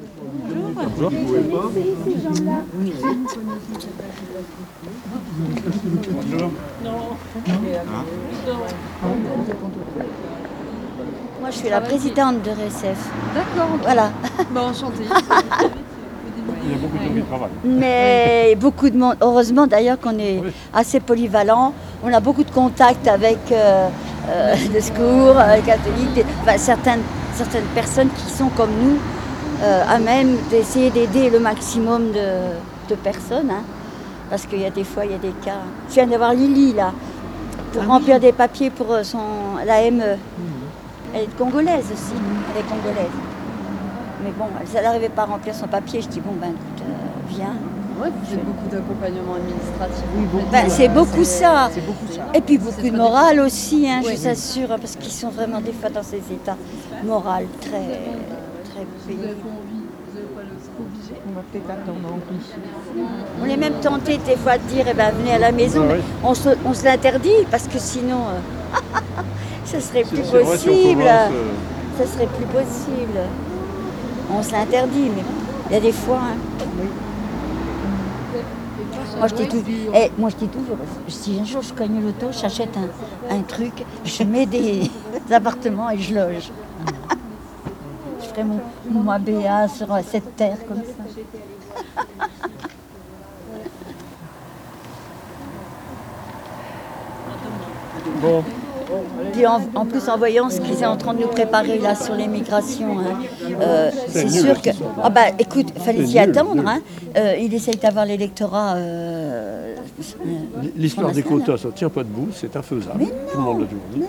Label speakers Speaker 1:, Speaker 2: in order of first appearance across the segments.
Speaker 1: Bonjour. Vous pouvez pas
Speaker 2: Moi, je suis la présidente de RSF.
Speaker 3: D'accord.
Speaker 2: Voilà.
Speaker 3: Bah, enchantée.
Speaker 1: Il y a beaucoup de gens qui travaillent.
Speaker 2: Mais beaucoup de monde. Heureusement d'ailleurs qu'on est assez polyvalent. On a beaucoup de contacts avec euh, euh, le secours, euh, les catholiques, des- enfin, certaines, certaines personnes qui sont comme nous, euh, à même d'essayer d'aider le maximum de, de personnes. hein. Parce qu'il y a des fois, il y a des cas. Je viens d'avoir Lily là, pour remplir des papiers pour euh, son, la ME. Elle est congolaise aussi, elle est congolaise. Mais bon, elle n'arrivait pas à remplir son papier. Je dis, bon, ben écoute, euh, viens.
Speaker 3: Ouais, vous faites beaucoup d'accompagnement administratif.
Speaker 2: Ben, c'est beaucoup ça.
Speaker 4: C'est beaucoup ça.
Speaker 2: Et puis beaucoup de morale aussi, hein, je
Speaker 3: Oui.
Speaker 2: vous assure, hein, parce qu'ils sont vraiment des fois dans ces états moraux très, très
Speaker 3: Vous
Speaker 2: payés.
Speaker 3: avez pas envie, vous n'avez pas le obligé.
Speaker 4: On va peut-être attendre en plus.
Speaker 2: On est même tenté des fois de dire, eh ben, venez à la maison,
Speaker 1: Ah
Speaker 2: mais
Speaker 1: oui.
Speaker 2: on se, on se l'interdit, parce que sinon, euh, ça serait plus
Speaker 1: vrai, si
Speaker 2: possible.
Speaker 1: commence, euh,
Speaker 2: Ça serait plus possible. On se l'interdit, mais il y a des fois. hein. Moi je, dis tout- eh, moi je dis toujours, si un jour je cogne l'auto, j'achète un, un truc, je mets des, appartements et je loge. Je ferai mon, mon ABA sur euh, cette terre comme ça.
Speaker 1: Bon,
Speaker 2: Puis en, en plus, en voyant ce qu'ils sont en train de nous préparer là sur les migrations, hein, euh, c'est sûr
Speaker 1: cette
Speaker 2: que. Ah bah écoute, fallait s'y attendre. Hein. Euh, il essaye d'avoir l'électorat. euh,
Speaker 1: l'histoire des quotas, ça ne tient pas debout, c'est infaisable.
Speaker 2: Mais
Speaker 1: Tout le monde l'a toujours dit.
Speaker 2: Non.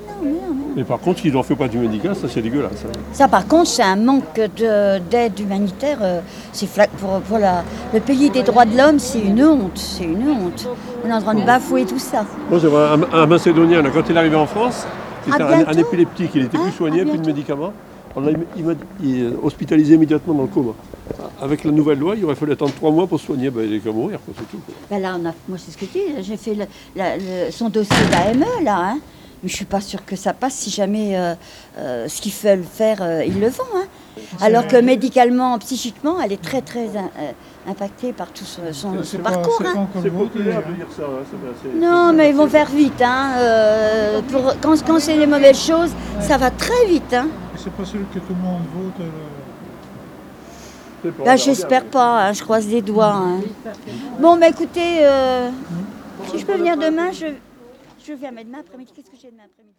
Speaker 1: Mais par contre, s'ils n'en font pas du médical, ça c'est dégueulasse. hein.
Speaker 2: Ça, par contre, c'est un manque de- d'aide humanitaire. c'est fla- pour, pour la- le pays des droits de l'homme, c'est une honte. C'est une honte. On est en train de bafouer tout ça.
Speaker 1: Moi un, un Macédonien, là, quand il est arrivé en France, c'était
Speaker 2: À
Speaker 1: un, épileptique, il était
Speaker 2: Ah,
Speaker 1: plus soigné,
Speaker 2: à
Speaker 1: plus de médicaments. On l'a hospitalisé immédiatement dans le coma. Avec la nouvelle loi, il aurait fallu attendre trois mois pour se soigner. Ben, il est qu'à mourir, quoi, c'est tout. quoi.
Speaker 2: Ben là, on a, moi, c'est ce que je dis. J'ai fait le- la- le- son dossier d'AME, là. Hein. Mais je suis pas sûre que ça passe si jamais euh, euh, ce qu'ils veulent faire, euh, ils le font. Hein. Alors que médicalement, psychiquement, elle est très, très in- euh, impactée par tout son, son- son
Speaker 5: C'est pas,
Speaker 2: parcours. hein.
Speaker 1: C'est populaire de dire ça. hein,
Speaker 2: Non, mais ils vont faire vite. Hein. euh, pour, quand quand c'est des mauvaises choses, ça va très vite. Hein.
Speaker 5: C'est pas sûr que tout le monde vote. euh,
Speaker 2: Là,
Speaker 1: verra
Speaker 2: j'espère pas, hein, je croise les doigts. hein. Bon, bah écoutez, euh, si je peux venir demain, je, je viens. Mais demain après-midi, qu'est-ce que j'ai demain après-midi?